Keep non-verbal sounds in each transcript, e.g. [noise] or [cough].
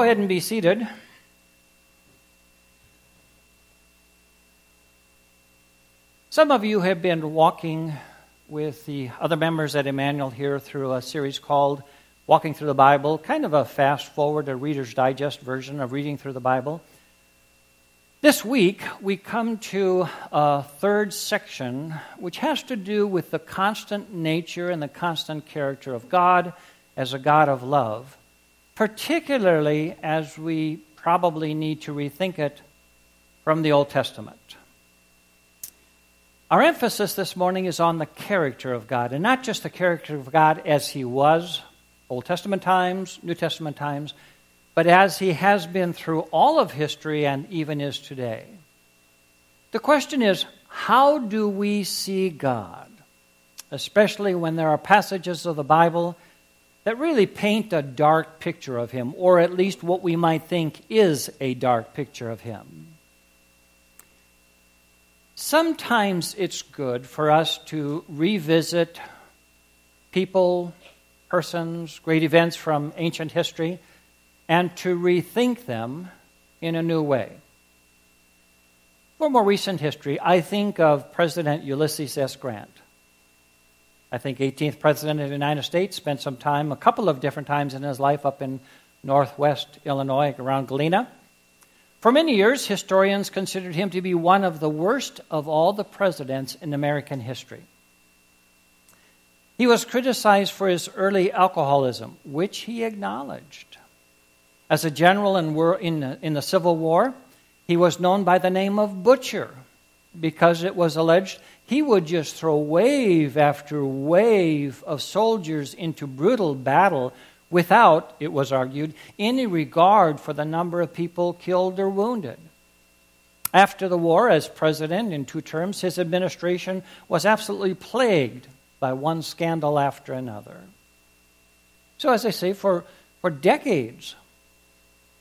Go ahead and be seated. Some of you have been walking with the other members at Emmanuel here through a series called Walking Through the Bible, kind of a fast forward, a Reader's Digest version of reading through the Bible. This week, we come to a third section, which has to do with the constant nature and the constant character of God as a God of love particularly as we probably need to rethink it from the Old Testament. Our emphasis this morning is on the character of God, and not just the character of God as he was Old Testament times, New Testament times, but as he has been through all of history and even is today. The question is how do we see God? Especially when there are passages of the Bible that really paint a dark picture of him, or at least what we might think is a dark picture of him. Sometimes it's good for us to revisit people, persons, great events from ancient history, and to rethink them in a new way. For more recent history, I think of President Ulysses S. Grant. I think 18th president of the United States, spent some time, a couple of different times in his life, up in northwest Illinois around Galena. For many years, historians considered him to be one of the worst of all the presidents in American history. He was criticized for his early alcoholism, which he acknowledged. As a general in, in the Civil War, he was known by the name of Butcher because it was alleged he would just throw wave after wave of soldiers into brutal battle without, it was argued, any regard for the number of people killed or wounded. After the war, as president in two terms, his administration was absolutely plagued by one scandal after another. So, as I say, for, for decades,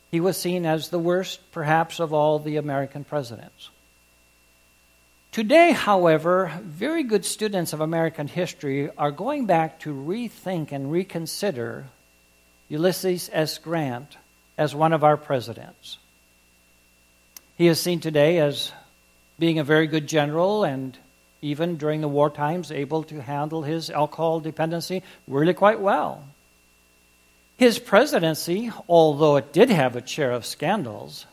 he was seen as the worst, perhaps, of all the American presidents. Today, however, very good students of American history are going back to rethink and reconsider Ulysses S. Grant as one of our presidents. He is seen today as being a very good general and even during the war times able to handle his alcohol dependency really quite well. His presidency, although it did have a share of scandals,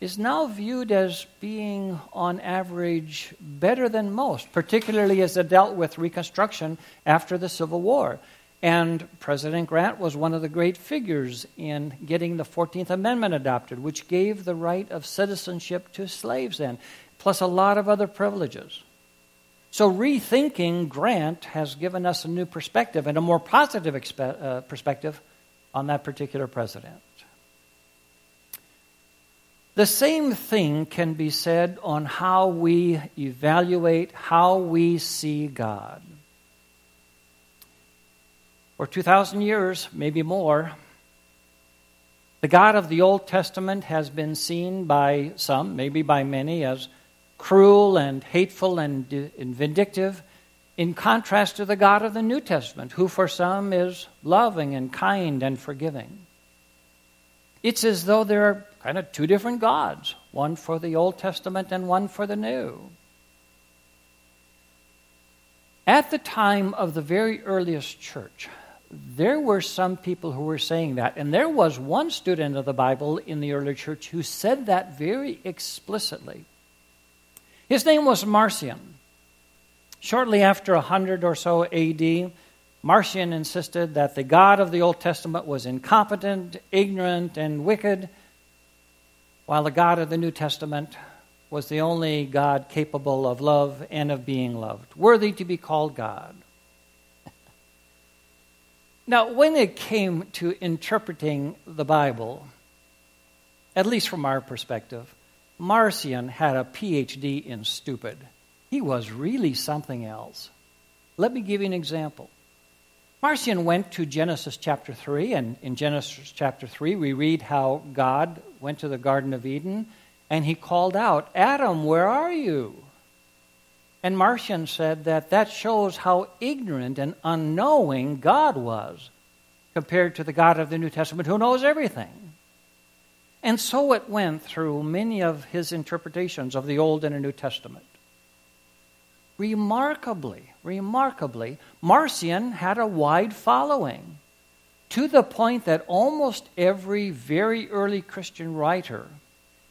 is now viewed as being, on average, better than most, particularly as it dealt with Reconstruction after the Civil War. And President Grant was one of the great figures in getting the 14th Amendment adopted, which gave the right of citizenship to slaves then, plus a lot of other privileges. So, rethinking Grant has given us a new perspective and a more positive expe- uh, perspective on that particular president. The same thing can be said on how we evaluate, how we see God. For 2,000 years, maybe more, the God of the Old Testament has been seen by some, maybe by many, as cruel and hateful and, vindictive, in contrast to the God of the New Testament, who for some is loving and kind and forgiving. It's as though there are kind of two different gods one for the Old Testament and one for the New. At the time of the very earliest church, there were some people who were saying that. And there was one student of the Bible in the early church who said that very explicitly. His name was Marcion. Shortly after 100 or so AD, Marcion insisted that the God of the Old Testament was incompetent, ignorant, and wicked, while the God of the New Testament was the only God capable of love and of being loved, worthy to be called God. [laughs] now, when it came to interpreting the Bible, at least from our perspective, Marcion had a PhD in stupid. He was really something else. Let me give you an example. Marcion went to Genesis chapter 3, and in Genesis chapter 3, we read how God went to the Garden of Eden and he called out, Adam, where are you? And Marcion said that that shows how ignorant and unknowing God was compared to the God of the New Testament who knows everything. And so it went through many of his interpretations of the Old and the New Testament. Remarkably, remarkably, Marcion had a wide following to the point that almost every very early Christian writer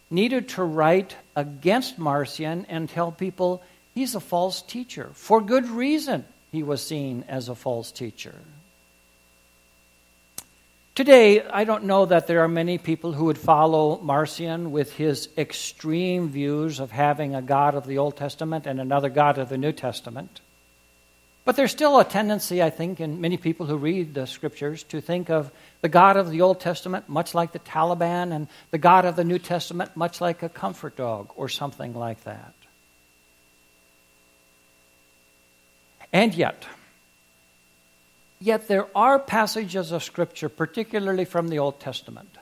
needed to write against Marcion and tell people he's a false teacher. For good reason, he was seen as a false teacher. Today, I don't know that there are many people who would follow Marcion with his extreme views of having a God of the Old Testament and another God of the New Testament. But there's still a tendency, I think, in many people who read the scriptures to think of the God of the Old Testament much like the Taliban and the God of the New Testament much like a comfort dog or something like that. And yet, Yet there are passages of Scripture, particularly from the Old Testament,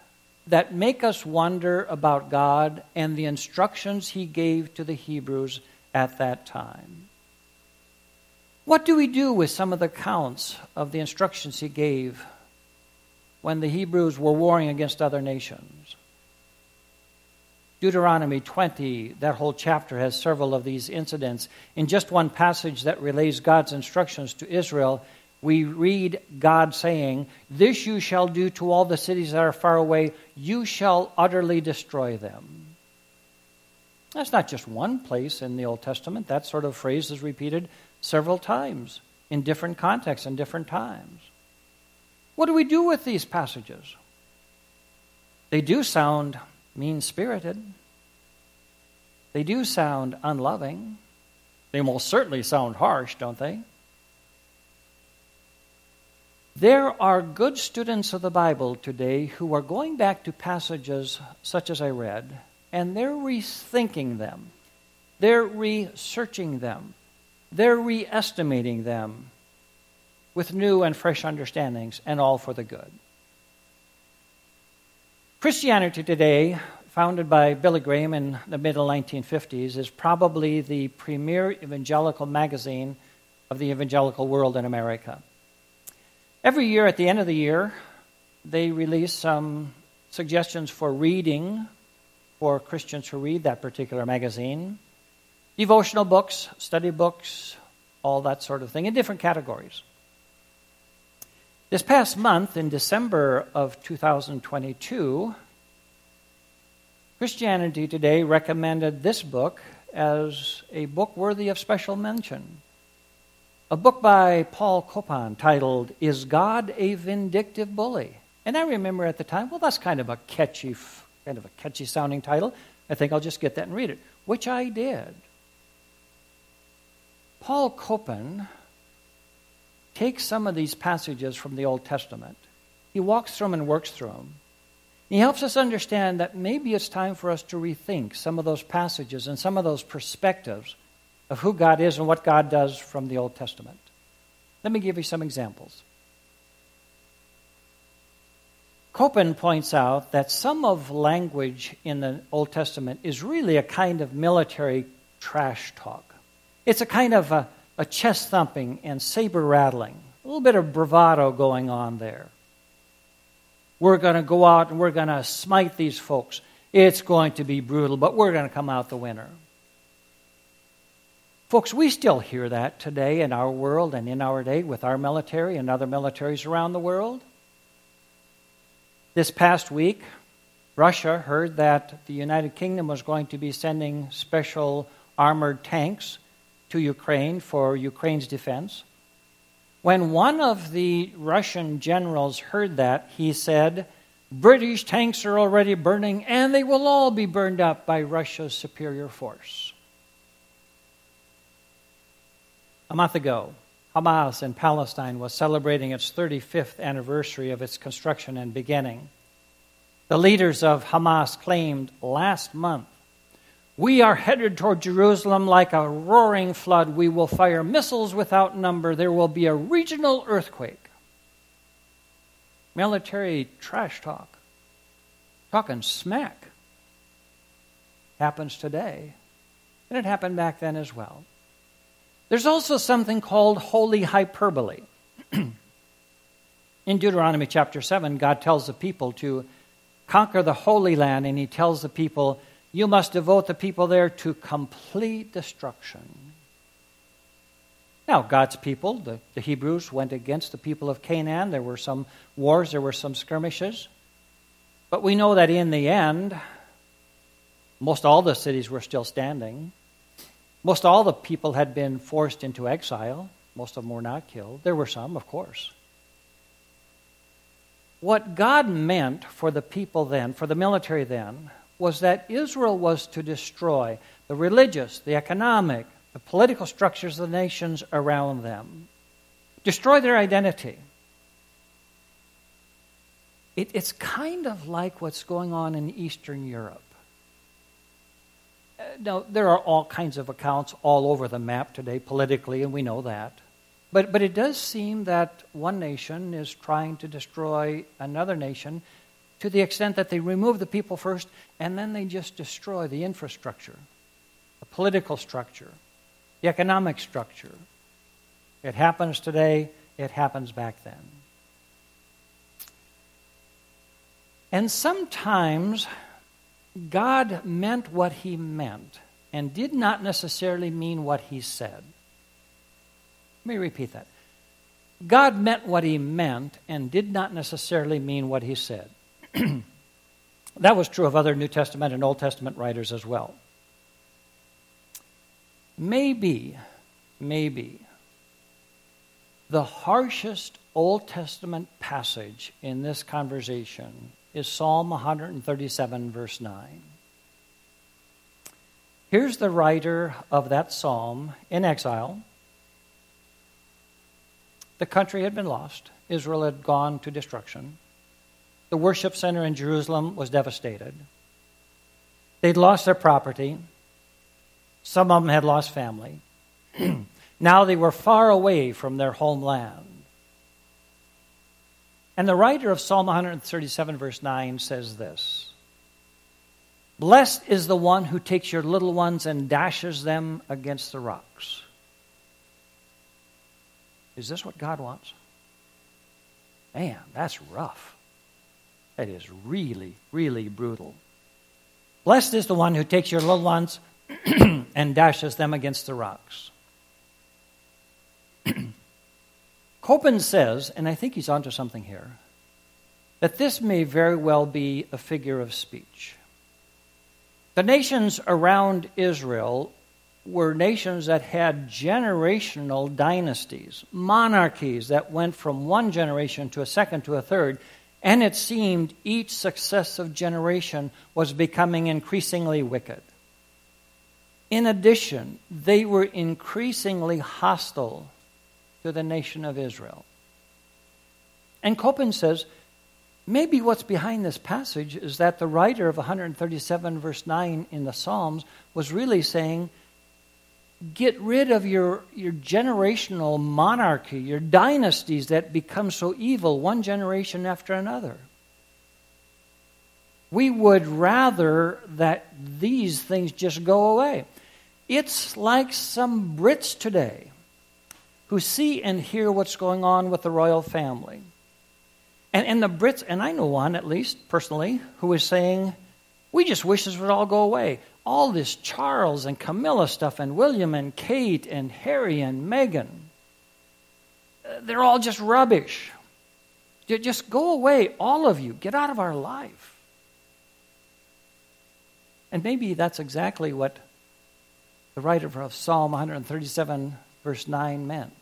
that make us wonder about God and the instructions He gave to the Hebrews at that time. What do we do with some of the counts of the instructions He gave when the Hebrews were warring against other nations? Deuteronomy 20, that whole chapter has several of these incidents. In just one passage that relays God's instructions to Israel, we read God saying, This you shall do to all the cities that are far away, you shall utterly destroy them. That's not just one place in the Old Testament. That sort of phrase is repeated several times in different contexts and different times. What do we do with these passages? They do sound mean spirited, they do sound unloving. They most certainly sound harsh, don't they? There are good students of the Bible today who are going back to passages such as I read, and they're rethinking them. They're researching them. They're reestimating them with new and fresh understandings, and all for the good. Christianity Today, founded by Billy Graham in the middle 1950s, is probably the premier evangelical magazine of the evangelical world in America. Every year, at the end of the year, they release some suggestions for reading for Christians who read that particular magazine devotional books, study books, all that sort of thing in different categories. This past month, in December of 2022, Christianity Today recommended this book as a book worthy of special mention a book by Paul Copan titled Is God a Vindictive Bully? And I remember at the time, well, that's kind of a catchy, kind of a catchy sounding title. I think I'll just get that and read it, which I did. Paul Copan takes some of these passages from the Old Testament. He walks through them and works through them. He helps us understand that maybe it's time for us to rethink some of those passages and some of those perspectives of who God is and what God does from the Old Testament. Let me give you some examples. Copan points out that some of language in the Old Testament is really a kind of military trash talk. It's a kind of a, a chest thumping and saber rattling, a little bit of bravado going on there. We're going to go out and we're going to smite these folks. It's going to be brutal, but we're going to come out the winner. Folks, we still hear that today in our world and in our day with our military and other militaries around the world. This past week, Russia heard that the United Kingdom was going to be sending special armored tanks to Ukraine for Ukraine's defense. When one of the Russian generals heard that, he said, British tanks are already burning, and they will all be burned up by Russia's superior force. A month ago, Hamas in Palestine was celebrating its 35th anniversary of its construction and beginning. The leaders of Hamas claimed last month We are headed toward Jerusalem like a roaring flood. We will fire missiles without number. There will be a regional earthquake. Military trash talk. Talking smack. Happens today. And it happened back then as well. There's also something called holy hyperbole. [clears throat] In Deuteronomy chapter 7, God tells the people to conquer the Holy Land, and he tells the people, You must devote the people there to complete destruction. Now, God's people, the, the Hebrews, went against the people of Canaan. There were some wars, there were some skirmishes. But we know that in the end, most all the cities were still standing. Most all the people had been forced into exile. Most of them were not killed. There were some, of course. What God meant for the people then, for the military then, was that Israel was to destroy the religious, the economic, the political structures of the nations around them, destroy their identity. It, it's kind of like what's going on in Eastern Europe. Uh, now, there are all kinds of accounts all over the map today politically, and we know that. But, but it does seem that one nation is trying to destroy another nation to the extent that they remove the people first and then they just destroy the infrastructure, the political structure, the economic structure. It happens today, it happens back then. And sometimes God meant what he meant and did not necessarily mean what he said. Let me repeat that. God meant what he meant and did not necessarily mean what he said. [clears throat] that was true of other New Testament and Old Testament writers as well. Maybe, maybe, the harshest Old Testament passage in this conversation is Psalm 137, verse 9. Here's the writer of that psalm in exile the country had been lost, Israel had gone to destruction. The worship center in Jerusalem was devastated. They'd lost their property. Some of them had lost family. [clears throat] now they were far away from their homeland. And the writer of Psalm 137, verse 9, says this Blessed is the one who takes your little ones and dashes them against the rocks. Is this what God wants? Man, that's rough. That is really, really brutal. Blessed is the one who takes your little ones [clears throat] and dashes them against the rocks. [clears throat] Copan says, and I think he's onto something here, that this may very well be a figure of speech. The nations around Israel were nations that had generational dynasties, monarchies that went from one generation to a second to a third, and it seemed each successive generation was becoming increasingly wicked. In addition, they were increasingly hostile to the nation of Israel. And Copan says, maybe what's behind this passage is that the writer of 137, verse 9 in the Psalms, was really saying, get rid of your, your generational monarchy, your dynasties that become so evil one generation after another. We would rather that these things just go away. It's like some Brits today who see and hear what's going on with the royal family. And, and the Brits, and I know one at least personally, who is saying, We just wish this would all go away all this Charles and Camilla stuff, and William and Kate and Harry and Meghan, uh, they're all just rubbish. Just go away, all of you. Get out of our life. And maybe that's exactly what the writer of Psalm 137, verse 9, meant.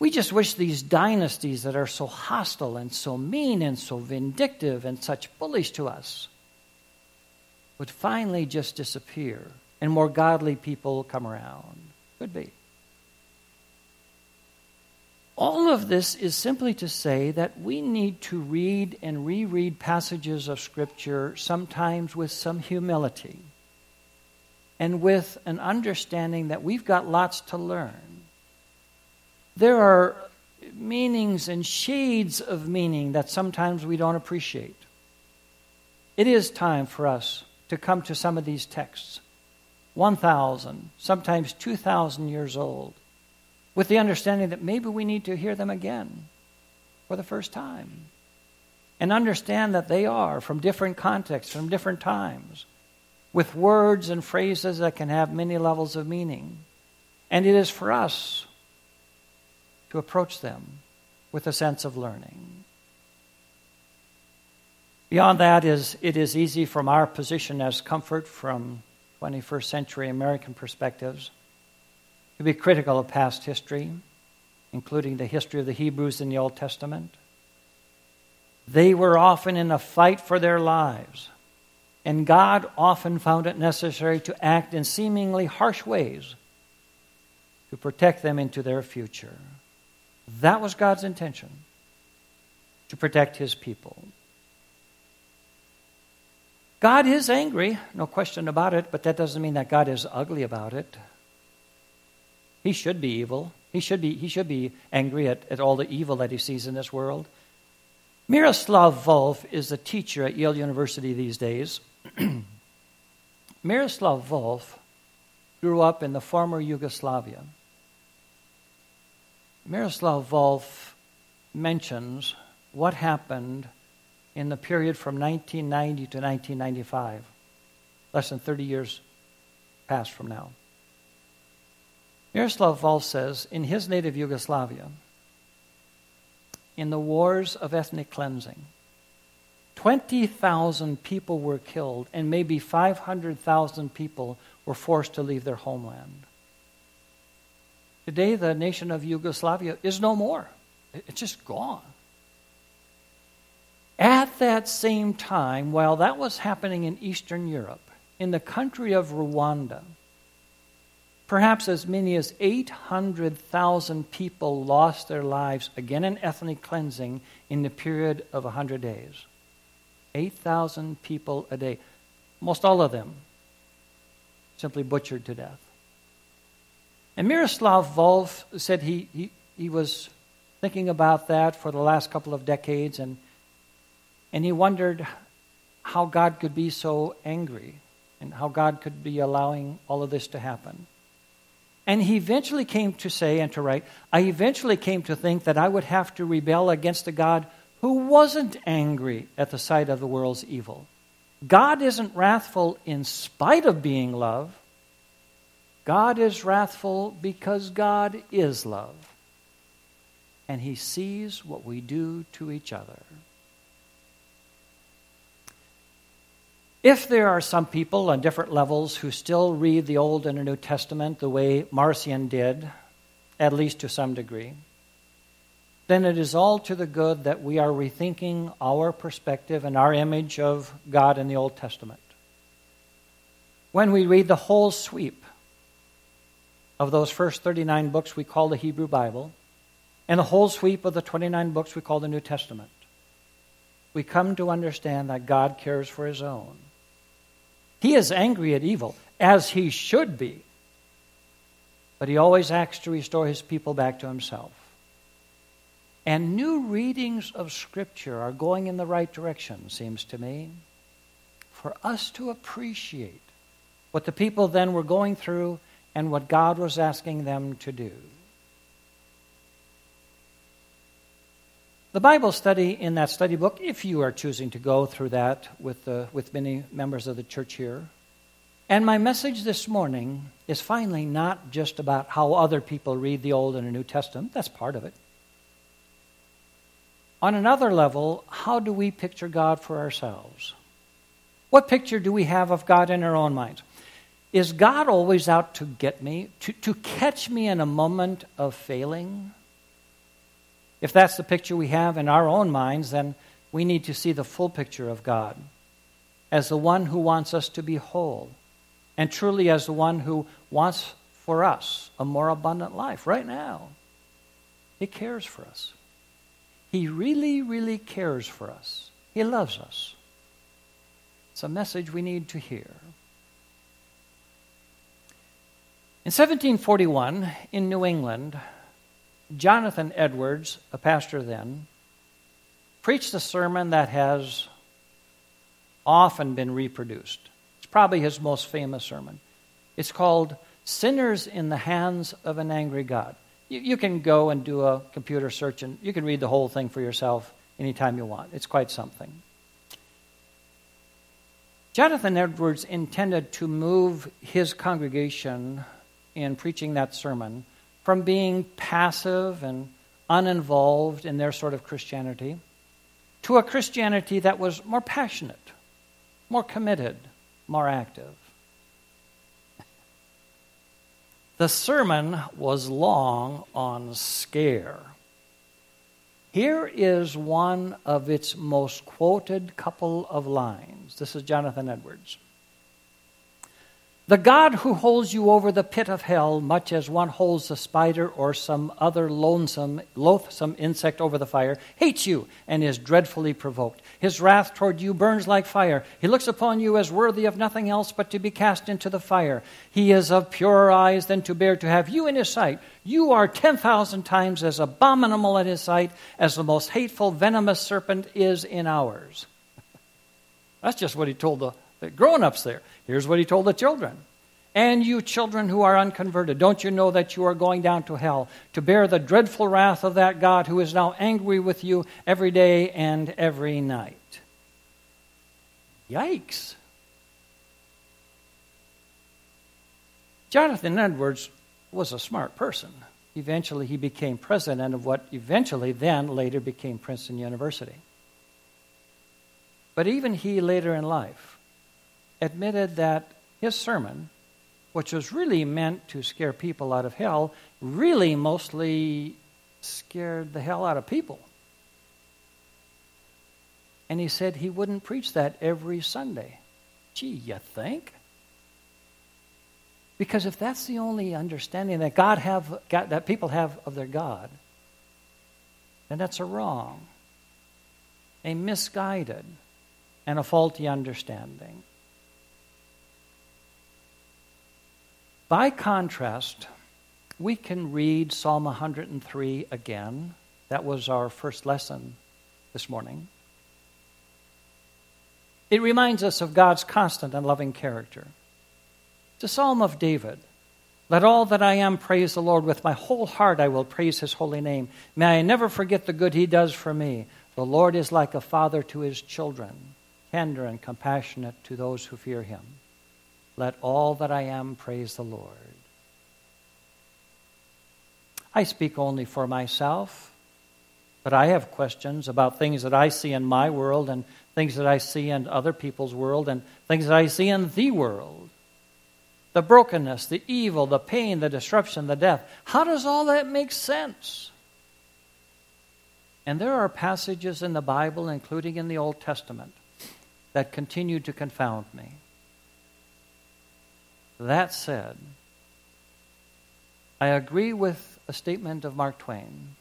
We just wish these dynasties that are so hostile and so mean and so vindictive and such bullies to us would finally just disappear and more godly people come around. Could be. All of this is simply to say that we need to read and reread passages of Scripture sometimes with some humility and with an understanding that we've got lots to learn. There are meanings and shades of meaning that sometimes we don't appreciate. It is time for us to come to some of these texts 1,000, sometimes 2,000 years old, with the understanding that maybe we need to hear them again for the first time. and understand that they are from different contexts, from different times, with words and phrases that can have many levels of meaning. And it is for us to approach them with a sense of learning. Beyond that is it is easy from our position as comfort from 21st century American perspectives to be critical of past history, including the history of the Hebrews in the Old Testament. They were often in a fight for their lives, and God often found it necessary to act in seemingly harsh ways to protect them into their future. That was God's intention to protect his people. God is angry, no question about it, but that doesn't mean that God is ugly about it. He should be evil. He should be, he should be angry at, at all the evil that he sees in this world. Miroslav Volf is a teacher at Yale University these days. [clears throat] Miroslav Volf grew up in the former Yugoslavia. Miroslav Volf mentions what happened in the period from 1990 to 1995, less than 30 years passed from now. Miroslav Volf says in his native Yugoslavia, in the wars of ethnic cleansing, 20,000 people were killed, and maybe 500,000 people were forced to leave their homeland. Today, the nation of Yugoslavia is no more, it's just gone. At that same time, while that was happening in Eastern Europe, in the country of Rwanda, perhaps as many as 800,000 people lost their lives again in ethnic cleansing in the period of 100 days. 8,000 people a day. Most all of them simply butchered to death. And Miroslav Volf said he, he, he was thinking about that for the last couple of decades and and he wondered how God could be so angry and how God could be allowing all of this to happen. And he eventually came to say and to write, I eventually came to think that I would have to rebel against a God who wasn't angry at the sight of the world's evil. God isn't wrathful in spite of being love. God is wrathful because God is love. And he sees what we do to each other. If there are some people on different levels who still read the Old and the New Testament the way Marcion did, at least to some degree, then it is all to the good that we are rethinking our perspective and our image of God in the Old Testament. When we read the whole sweep of those first 39 books we call the Hebrew Bible, and the whole sweep of the 29 books we call the New Testament, we come to understand that God cares for his own. He is angry at evil, as he should be. But he always acts to restore his people back to himself. And new readings of Scripture are going in the right direction, seems to me, for us to appreciate what the people then were going through and what God was asking them to do. The Bible study in that study book, if you are choosing to go through that with, the, with many members of the church here, and my message this morning is finally not just about how other people read the Old and the New Testament, that's part of it. On another level, how do we picture God for ourselves? What picture do we have of God in our own minds? Is God always out to get me, to, to catch me in a moment of failing? If that's the picture we have in our own minds, then we need to see the full picture of God as the one who wants us to be whole, and truly as the one who wants for us a more abundant life right now. He cares for us. He really, really cares for us. He loves us. It's a message we need to hear. In 1741, in New England, Jonathan Edwards, a pastor then, preached a sermon that has often been reproduced. It's probably his most famous sermon. It's called Sinners in the Hands of an Angry God. You, you, can go and do a computer search and you can read the whole thing for yourself anytime you want. It's quite something. Jonathan Edwards intended to move his congregation in preaching that sermon from being passive and uninvolved in their sort of Christianity to a Christianity that was more passionate, more committed, more active. The sermon was long on scare. Here is one of its most quoted couple of lines. This is Jonathan Edwards. The God who holds you over the pit of hell, much as one holds a spider or some other lonesome, loathsome insect over the fire, hates you and is dreadfully provoked. His wrath toward you burns like fire. He looks upon you as worthy of nothing else but to be cast into the fire. He is of purer eyes than to bear to have you in his sight. You are 10,000 times as abominable in his sight as the most hateful, venomous serpent is in ours. [laughs] That's just what he told the grown ups there. Here's what he told the children. And you children who are unconverted, don't you know that you are going down to hell to bear the dreadful wrath of that God who is now angry with you every day and every night? Yikes. Jonathan Edwards was a smart person. Eventually, he became president of what eventually then later became Princeton University. But even he later in life admitted that his sermon, which was really meant to scare people out of hell, really mostly scared the hell out of people. And he said he wouldn't preach that every Sunday. Gee, you think? Because if that's the only understanding that God have that people have of their God, then that's a wrong, a misguided, and a faulty understanding. By contrast, we can read Psalm 103 again. That was our first lesson this morning. It reminds us of God's constant and loving character. It's a psalm of David. Let all that I am praise the Lord. With my whole heart I will praise his holy name. May I never forget the good he does for me. The Lord is like a father to his children, tender and compassionate to those who fear him. Let all that I am praise the Lord. I speak only for myself, but I have questions about things that I see in my world and things that I see in other people's world and things that I see in the world. The brokenness, the evil, the pain, the disruption, the death. How does all that make sense? And there are passages in the Bible, including in the Old Testament, that continue to confound me. That said, I agree with a statement of Mark Twain.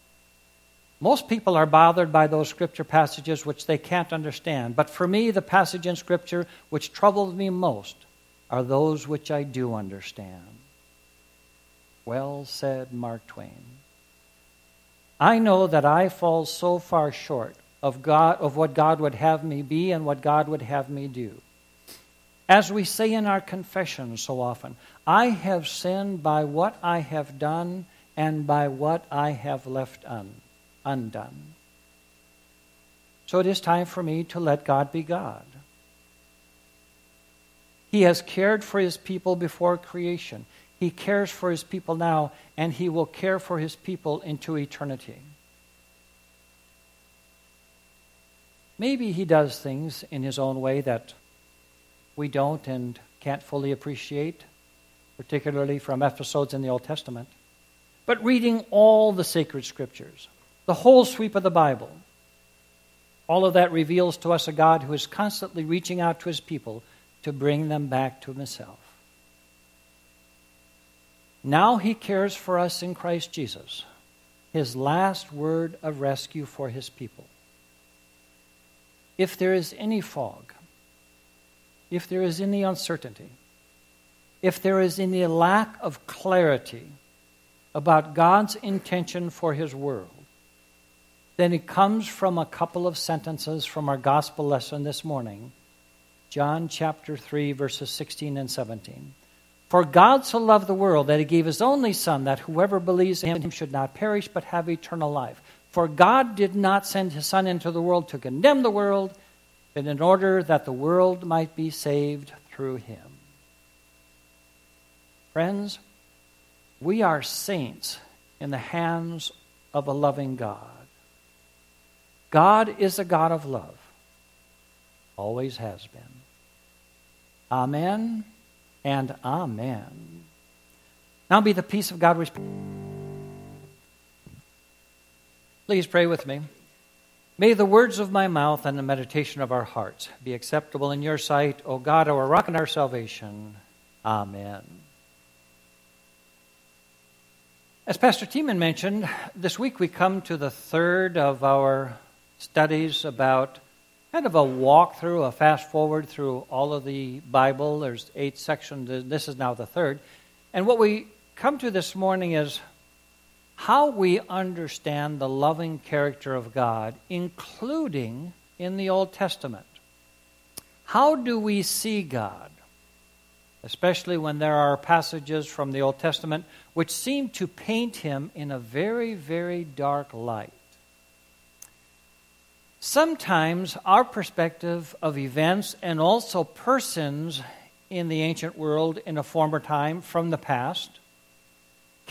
Most people are bothered by those scripture passages which they can't understand, but for me, the passage in scripture which troubles me most are those which I do understand. Well said, Mark Twain. I know that I fall so far short of God of what God would have me be and what God would have me do. As we say in our confession so often, I have sinned by what I have done and by what I have left un, undone. So it is time for me to let God be God. He has cared for his people before creation. He cares for his people now, and he will care for his people into eternity. Maybe he does things in his own way that we don't and can't fully appreciate, particularly from episodes in the Old Testament. But reading all the sacred scriptures, the whole sweep of the Bible, all of that reveals to us a God who is constantly reaching out to his people to bring them back to himself. Now he cares for us in Christ Jesus, his last word of rescue for his people. If there is any fog, if there is any uncertainty, if there is any lack of clarity about God's intention for His world, then it comes from a couple of sentences from our gospel lesson this morning John chapter 3, verses 16 and 17. For God so loved the world that he gave his only Son, that whoever believes in him should not perish but have eternal life. For God did not send his Son into the world to condemn the world, but in order that the world might be saved through him. Friends, we are saints in the hands of a loving God. God is a God of love, always has been. Amen and amen. Now be the peace of God which. Please pray with me. May the words of my mouth and the meditation of our hearts be acceptable in your sight, O God, our rock and our salvation. Amen. As Pastor Tiemann mentioned, this week we come to the third of our studies about kind of a walkthrough, a fast forward through all of the Bible. There's eight sections. This is now the third. And what we come to this morning is how we understand the loving character of God, including in the Old Testament. How do we see God? Especially when there are passages from the Old Testament which seem to paint him in a very, very dark light. Sometimes our perspective of events and also persons in the ancient world in a former time from the past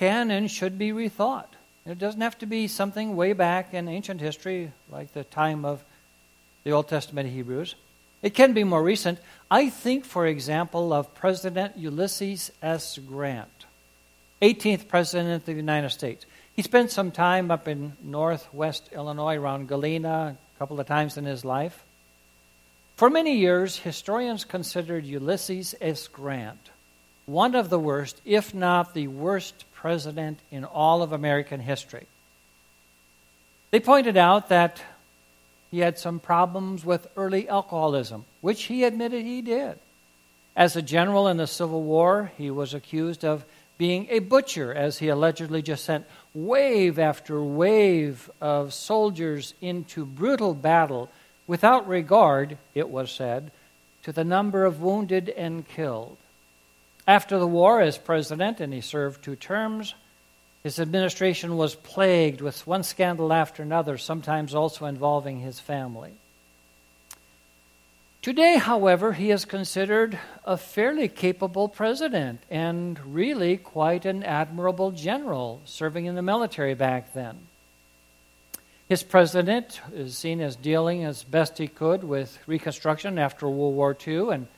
can and should be rethought. It doesn't have to be something way back in ancient history, like the time of the Old Testament Hebrews. It can be more recent. I think, for example, of President Ulysses S. Grant, 18th President of the United States. He spent some time up in northwest Illinois around Galena, a couple of times in his life. For many years, historians considered Ulysses S. Grant one of the worst, if not the worst, president in all of American history. They pointed out that he had some problems with early alcoholism, which he admitted he did. As a general in the Civil War, he was accused of being a butcher, as he allegedly just sent wave after wave of soldiers into brutal battle without regard, it was said, to the number of wounded and killed. After the war, as president, and he served two terms, his administration was plagued with one scandal after another, sometimes also involving his family. Today, however, he is considered a fairly capable president and really quite an admirable general serving in the military back then. His president is seen as dealing as best he could with Reconstruction after World War II and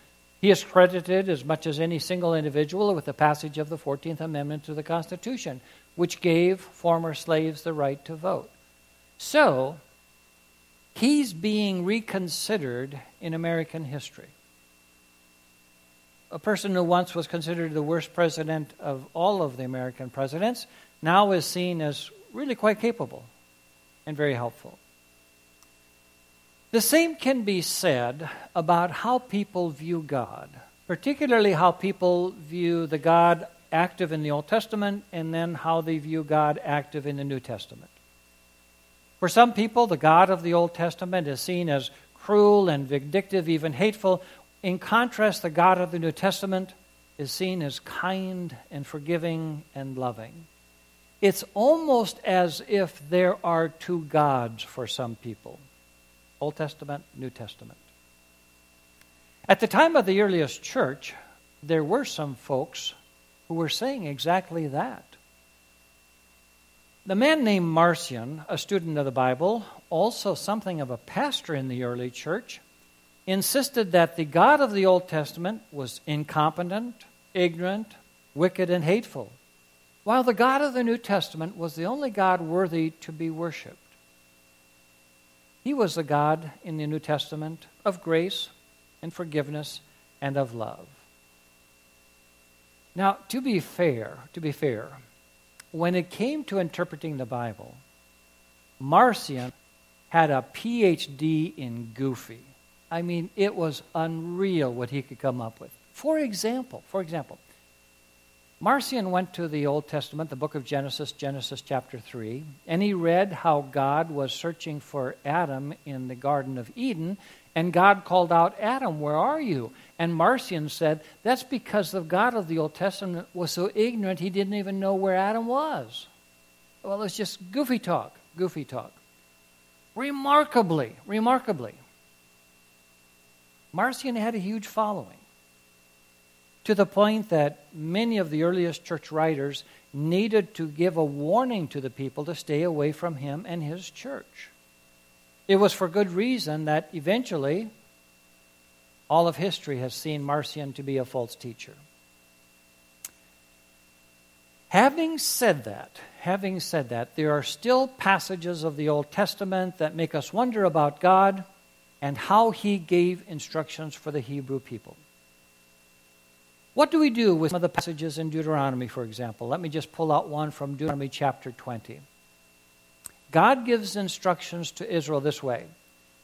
he is credited as much as any single individual with the passage of the 14th Amendment to the Constitution, which gave former slaves the right to vote. So, he's being reconsidered in American history. A person who once was considered the worst president of all of the American presidents now is seen as really quite capable and very helpful. The same can be said about how people view God, particularly how people view the God active in the Old Testament and then how they view God active in the New Testament. For some people, the God of the Old Testament is seen as cruel and vindictive, even hateful. In contrast, the God of the New Testament is seen as kind and forgiving and loving. It's almost as if there are two gods for some people. Old Testament, New Testament. At the time of the earliest church, there were some folks who were saying exactly that. The man named Marcion, a student of the Bible, also something of a pastor in the early church, insisted that the God of the Old Testament was incompetent, ignorant, wicked, and hateful, while the God of the New Testament was the only God worthy to be worshiped. He was the God in the New Testament of grace and forgiveness and of love. Now, to be fair, to be fair, when it came to interpreting the Bible, Marcion had a PhD in goofy. I mean, it was unreal what he could come up with. For example, for example, Marcion went to the Old Testament, the book of Genesis, Genesis chapter 3, and he read how God was searching for Adam in the Garden of Eden, and God called out, Adam, where are you? And Marcion said, That's because the God of the Old Testament was so ignorant he didn't even know where Adam was. Well, it's just goofy talk. goofy talk. Remarkably, remarkably, Marcion had a huge following to the point that many of the earliest church writers needed to give a warning to the people to stay away from him and his church. It was for good reason that eventually all of history has seen Marcion to be a false teacher. Having said that, having said that, there are still passages of the Old Testament that make us wonder about God and how he gave instructions for the Hebrew people. What do we do with some of the passages in Deuteronomy, for example? Let me just pull out one from Deuteronomy chapter 20. God gives instructions to Israel this way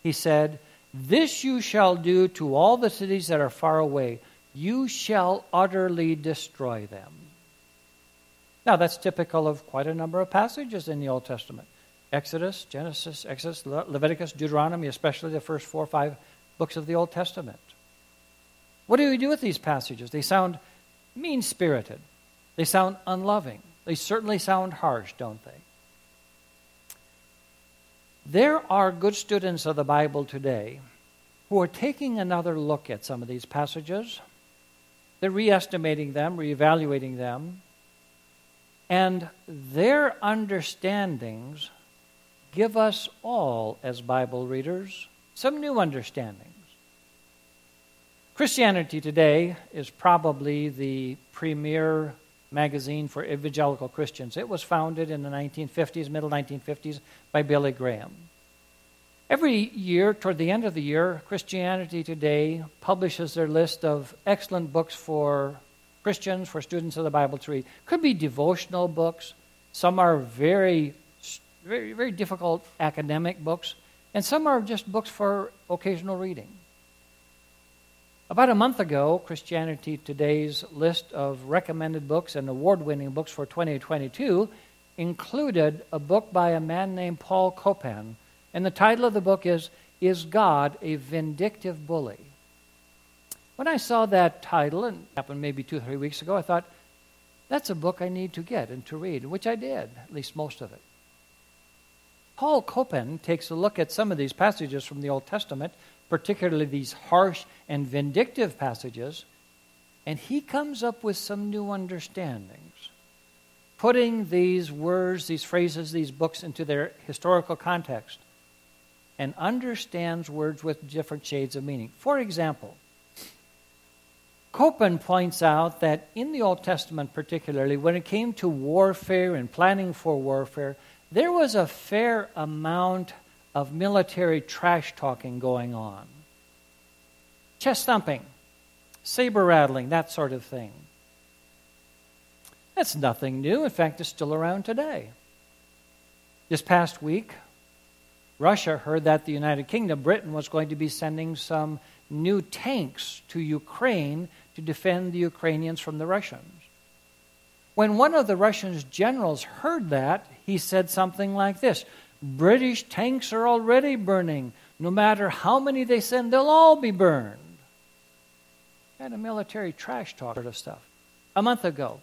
He said, This you shall do to all the cities that are far away, you shall utterly destroy them. Now, that's typical of quite a number of passages in the Old Testament Exodus, Genesis, Exodus, Leviticus, Deuteronomy, especially the first four or five books of the Old Testament. What do we do with these passages? They sound mean spirited, they sound unloving, they certainly sound harsh, don't they? There are good students of the Bible today who are taking another look at some of these passages. They're re estimating them, re evaluating them, and their understandings give us all, as Bible readers, some new understandings. Christianity Today is probably the premier magazine for evangelical Christians. It was founded in the 1950s, middle 1950s, by Billy Graham. Every year, toward the end of the year, Christianity Today publishes their list of excellent books for Christians, for students of the Bible to read. Could be devotional books. Some are very, very, very difficult academic books, and some are just books for occasional reading. About a month ago, Christianity Today's list of recommended books and award winning books for 2022 included a book by a man named Paul Copan. And the title of the book is Is God a Vindictive Bully? When I saw that title, and it happened maybe two or three weeks ago, I thought, that's a book I need to get and to read, which I did, at least most of it. Paul Copan takes a look at some of these passages from the Old Testament, particularly these harsh and vindictive passages, and he comes up with some new understandings, putting these words, these phrases, these books into their historical context, and understands words with different shades of meaning. For example, Copan points out that in the Old Testament, particularly, when it came to warfare and planning for warfare, there was a fair amount of military trash talking going on. Chest thumping, saber rattling, that sort of thing. That's nothing new. In fact, it's still around today. This past week, Russia heard that the United Kingdom, Britain, was going to be sending some new tanks to Ukraine to defend the Ukrainians from the Russians. When one of the Russian generals heard that, he said something like this British tanks are already burning. No matter how many they send, they'll all be burned. Kind of military trash talk sort of stuff. A month ago,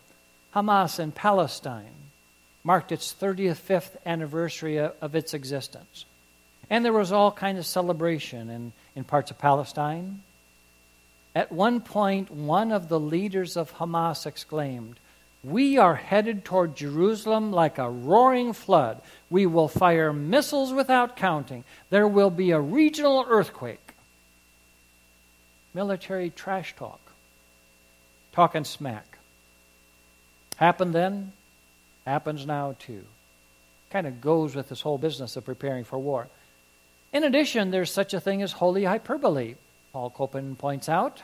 Hamas in Palestine marked its 35th anniversary of its existence. And there was all kind of celebration in, in parts of Palestine. At one point, one of the leaders of Hamas exclaimed, We are headed toward Jerusalem like a roaring flood. We will fire missiles without counting. There will be a regional earthquake. Military trash talk. Talking smack. Happened then, happens now too. Kind of goes with this whole business of preparing for war. In addition, there's such a thing as holy hyperbole, Paul Copan points out.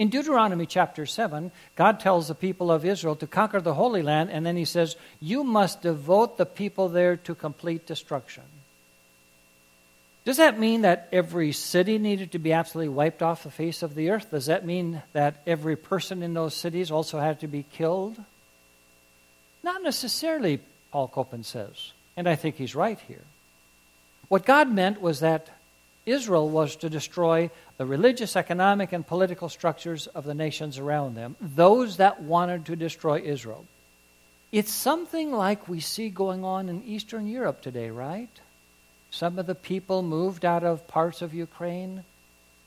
In Deuteronomy chapter 7, God tells the people of Israel to conquer the Holy Land, and then he says, You must devote the people there to complete destruction. Does that mean that every city needed to be absolutely wiped off the face of the earth? Does that mean that every person in those cities also had to be killed? Not necessarily, Paul Copan says, and I think he's right here. What God meant was that Israel was to destroy the religious, economic, and political structures of the nations around them, those that wanted to destroy Israel. It's something like we see going on in Eastern Europe today, right? Some of the people moved out of parts of Ukraine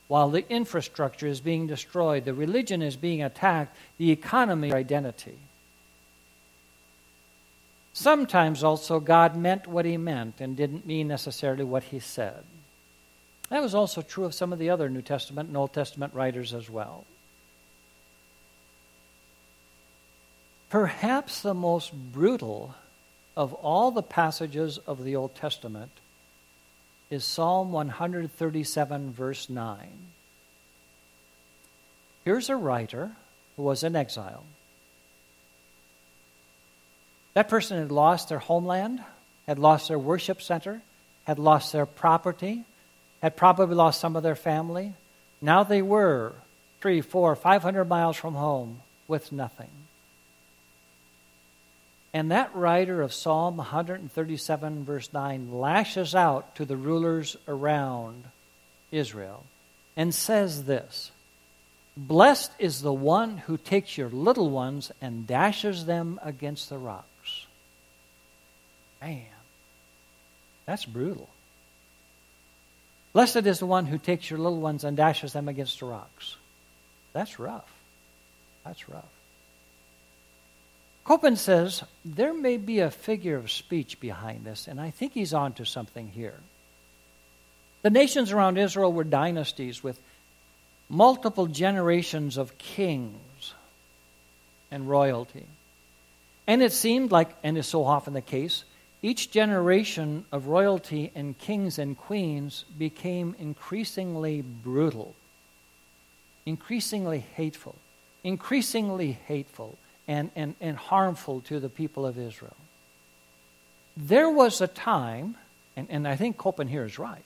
while the infrastructure is being destroyed, the religion is being attacked, the economy, identity. Sometimes also God meant what he meant and didn't mean necessarily what he said. That was also true of some of the other New Testament and Old Testament writers as well. Perhaps the most brutal of all the passages of the Old Testament is Psalm 137, verse 9. Here's a writer who was in exile. That person had lost their homeland, had lost their worship center, had lost their property, had probably lost some of their family. Now they were three, four, five hundred miles from home with nothing. And that writer of Psalm 137, verse 9, lashes out to the rulers around Israel and says this Blessed is the one who takes your little ones and dashes them against the rocks. Man, that's brutal. Blessed is the one who takes your little ones and dashes them against the rocks. That's rough. That's rough. Copan says there may be a figure of speech behind this, and I think he's on to something here. The nations around Israel were dynasties with multiple generations of kings and royalty. And it seemed like, and is so often the case, each generation of royalty and kings and queens became increasingly brutal, increasingly hateful, increasingly hateful, and, and, and harmful to the people of Israel. There was a time, and, and I think Copan here is right,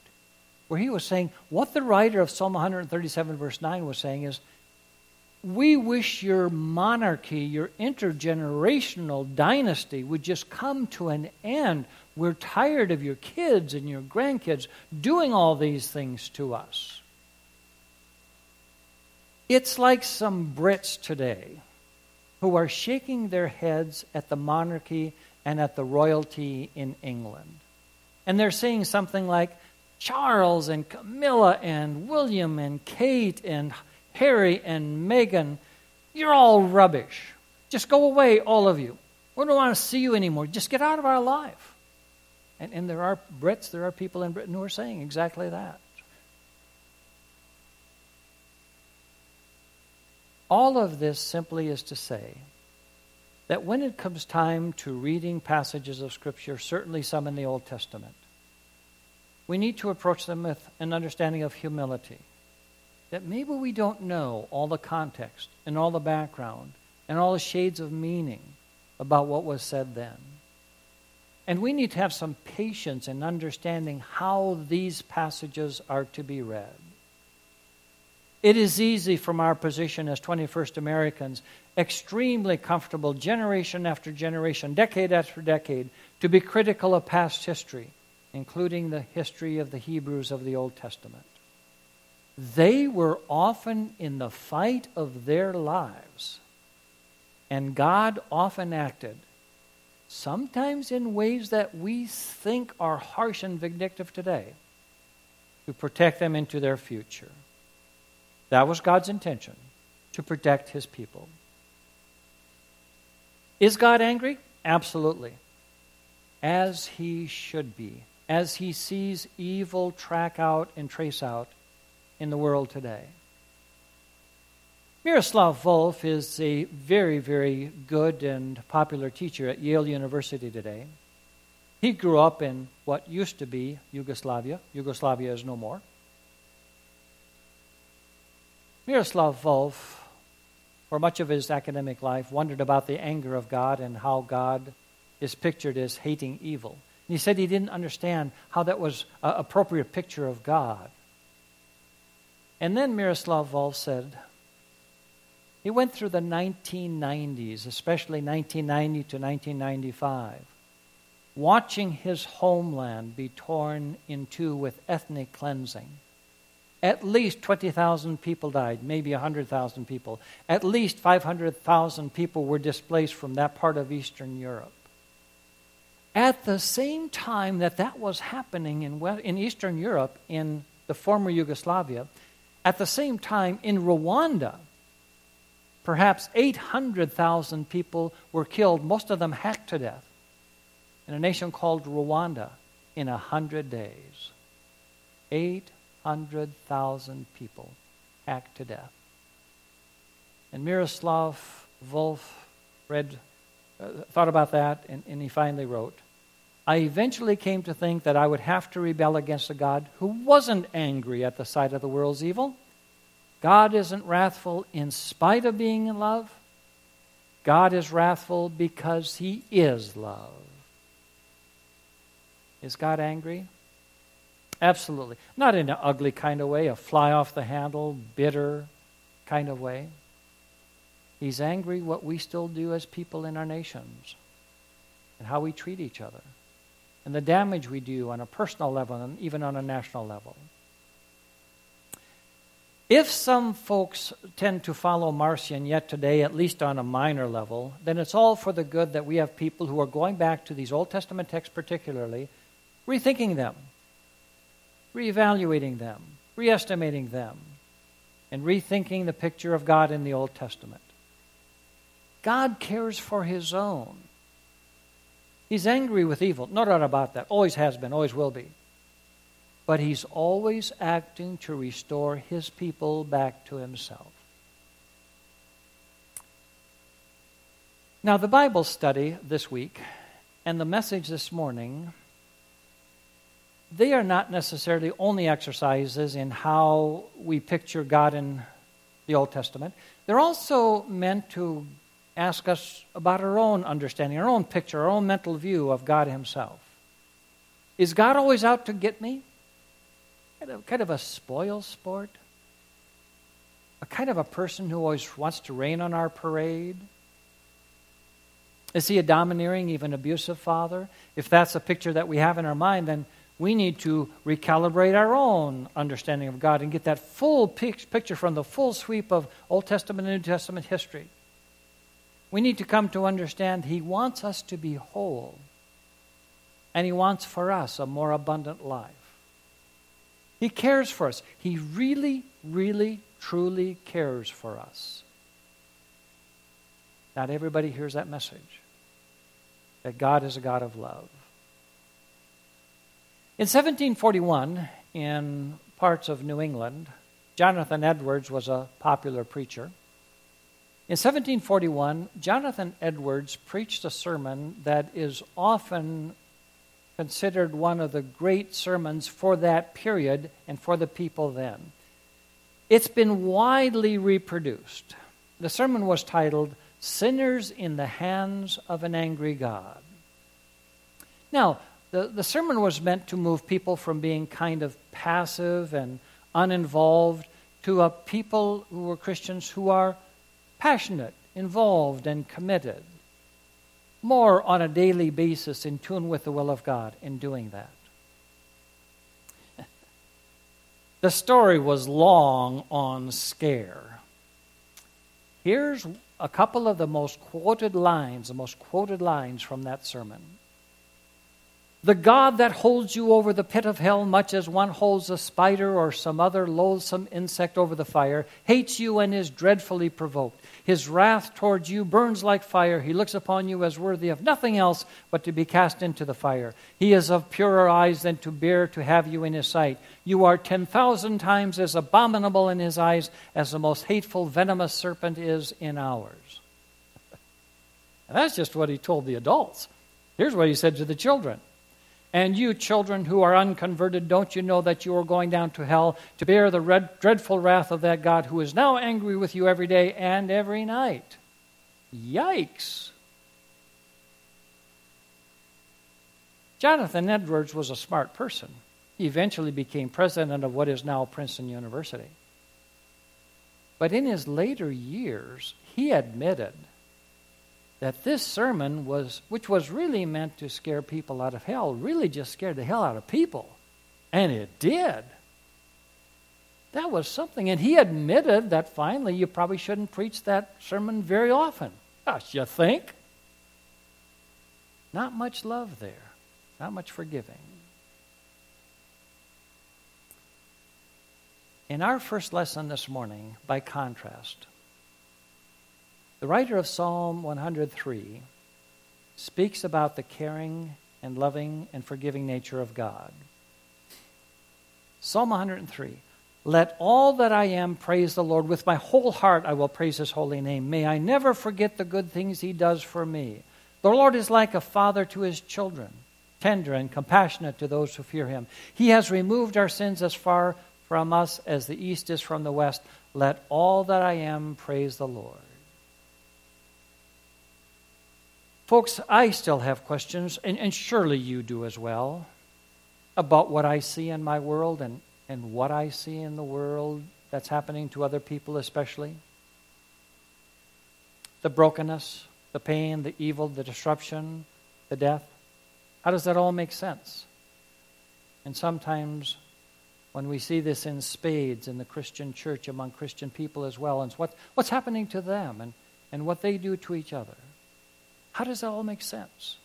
where he was saying what the writer of Psalm 137, verse 9, was saying is we wish your monarchy, your intergenerational dynasty would just come to an end. We're tired of your kids and your grandkids doing all these things to us. It's like some Brits today who are shaking their heads at the monarchy and at the royalty in England. And they're saying something like, Charles and Camilla and William and Kate and Harry and Meghan, you're all rubbish. Just go away, all of you. We don't want to see you anymore. Just get out of our life. And, and there are Brits, there are people in Britain who are saying exactly that. All of this simply is to say that when it comes time to reading passages of Scripture, certainly some in the Old Testament, we need to approach them with an understanding of humility. That maybe we don't know all the context and all the background and all the shades of meaning about what was said then. And we need to have some patience in understanding how these passages are to be read. It is easy from our position as 21st Americans, extremely comfortable generation after generation, decade after decade, to be critical of past history including the history of the Hebrews of the Old Testament. They were often in the fight of their lives, and God often acted, sometimes in ways that we think are harsh and vindictive today, to protect them into their future. That was God's intention, to protect his people. Is God angry? Absolutely. As he should be as he sees evil track out and trace out in the world today. Miroslav Volf is a very, very good and popular teacher at Yale University today. He grew up in what used to be Yugoslavia. Yugoslavia is no more. Miroslav Volf, for much of his academic life, wondered about the anger of God and how God is pictured as hating evil. And he said he didn't understand how that was an appropriate picture of God. And then Miroslav Volf said, he went through the 1990s, especially 1990 to 1995, watching his homeland be torn in two with ethnic cleansing, At least 20,000 people died, maybe 100,000 people. At least 500,000 people were displaced from that part of Eastern Europe. At the same time that that was happening in, in Eastern Europe, in the former Yugoslavia, at the same time in Rwanda, perhaps 800,000 people were killed, most of them hacked to death, in a nation called Rwanda in a hundred days. 800,000 people hacked to death. And Miroslav Volf read, uh, thought about that, and, and he finally wrote I eventually came to think that I would have to rebel against a God who wasn't angry at the sight of the world's evil. God isn't wrathful in spite of being in love. God is wrathful because he is love. Is God angry? Absolutely. Not in an ugly kind of way, a fly off the handle, bitter kind of way. He's angry what we still do as people in our nations and how we treat each other and the damage we do on a personal level and even on a national level. If some folks tend to follow Marcion yet today, at least on a minor level, then it's all for the good that we have people who are going back to these Old Testament texts, particularly, rethinking them, reevaluating them, reestimating them, and rethinking the picture of God in the Old Testament. God cares for his own. He's angry with evil. No doubt about that. Always has been, always will be. But he's always acting to restore his people back to himself. Now, the Bible study this week and the message this morning, they are not necessarily only exercises in how we picture God in the Old Testament. They're also meant to ask us about our own understanding, our own picture, our own mental view of God Himself. Is God always out to get me? Kind of, kind of a spoil sport? A kind of a person who always wants to rain on our parade? Is he a domineering, even abusive father? If that's a picture that we have in our mind, then we need to recalibrate our own understanding of God and get that full picture from the full sweep of Old Testament and New Testament history. We need to come to understand He wants us to be whole, and He wants for us a more abundant life. He cares for us. He really, really, truly cares for us. Not everybody hears that message that God is a God of love. In 1741, in parts of New England, Jonathan Edwards was a popular preacher. In 1741, Jonathan Edwards preached a sermon that is often considered one of the great sermons for that period and for the people then. It's been widely reproduced. The sermon was titled, Sinners in the Hands of an Angry God. Now, the, the sermon was meant to move people from being kind of passive and uninvolved to a people who were Christians who are passionate, involved, and committed. More on a daily basis in tune with the will of God in doing that. [laughs] the story was long on scare. Here's a couple of the most quoted lines, the most quoted lines from that sermon. The God that holds you over the pit of hell, much as one holds a spider or some other loathsome insect over the fire, hates you and is dreadfully provoked. His wrath towards you burns like fire. He looks upon you as worthy of nothing else but to be cast into the fire. He is of purer eyes than to bear to have you in his sight. You are ten thousand times as abominable in his eyes as the most hateful, venomous serpent is in ours. [laughs] and that's just what he told the adults. Here's what he said to the children. And you, children who are unconverted, don't you know that you are going down to hell to bear the red, dreadful wrath of that God who is now angry with you every day and every night? Yikes. Jonathan Edwards was a smart person. He eventually became president of what is now Princeton University. But in his later years, he admitted that this sermon was, which was really meant to scare people out of hell, really just scared the hell out of people. And it did. that was something. And he admitted that finally you probably shouldn't preach that sermon very often. Gosh, you think? Not much love there, not much forgiving. In our first lesson this morning, by contrast, the writer of Psalm 103 speaks about the caring and loving and forgiving nature of God. Psalm 103 Let all that I am praise the Lord. With my whole heart I will praise his holy name. May I never forget the good things he does for me. The Lord is like a father to his children, tender and compassionate to those who fear him. He has removed our sins as far from us as the east is from the west. Let all that I am praise the Lord. Folks, I still have questions, and, and surely you do as well, about what I see in my world and, and what I see in the world that's happening to other people, especially. The brokenness, the pain, the evil, the disruption, the death. How does that all make sense? And sometimes when we see this in spades in the Christian church among Christian people as well, and what, what's happening to them and, and what they do to each other. How does that all make sense?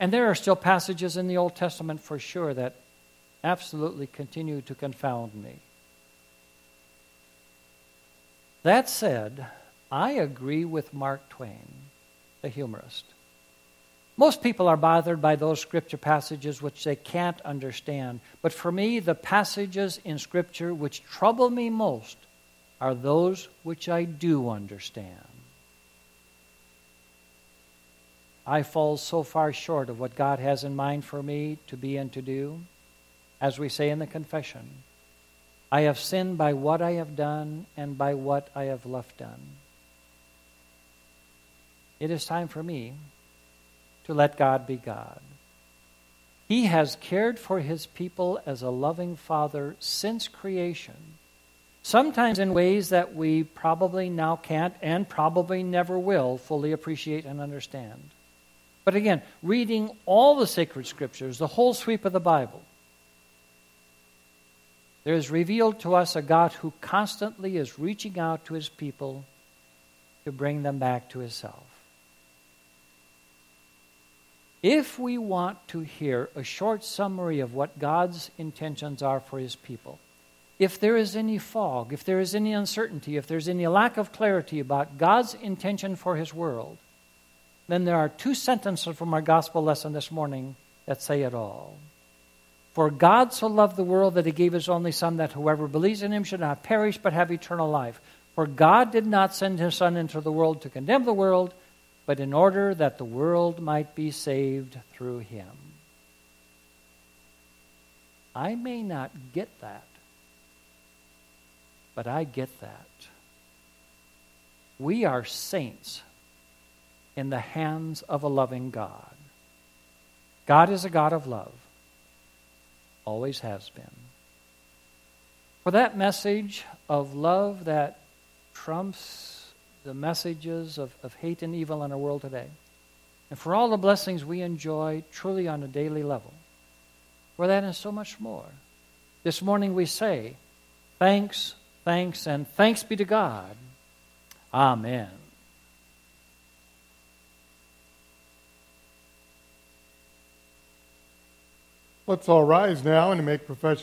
And there are still passages in the Old Testament for sure that absolutely continue to confound me. That said, I agree with Mark Twain, the humorist. Most people are bothered by those scripture passages which they can't understand. But for me, the passages in scripture which trouble me most are those which I do understand. I fall so far short of what God has in mind for me to be and to do. As we say in the confession, I have sinned by what I have done and by what I have left done. It is time for me to let God be God. He has cared for his people as a loving father since creation, sometimes in ways that we probably now can't and probably never will fully appreciate and understand. But again, reading all the sacred scriptures, the whole sweep of the Bible, there is revealed to us a God who constantly is reaching out to his people to bring them back to himself. If we want to hear a short summary of what God's intentions are for his people, if there is any fog, if there is any uncertainty, if there's any lack of clarity about God's intention for his world, then there are two sentences from our gospel lesson this morning that say it all. For God so loved the world that he gave his only Son, that whoever believes in him should not perish but have eternal life. For God did not send his Son into the world to condemn the world but in order that the world might be saved through him. I may not get that, but I get that. We are saints in the hands of a loving God. God is a God of love, always has been. For that message of love that trumps the messages of, of hate and evil in our world today, and for all the blessings we enjoy truly on a daily level, for that and so much more. This morning we say, thanks, thanks, and thanks be to God. Amen. Let's all rise now and make profession.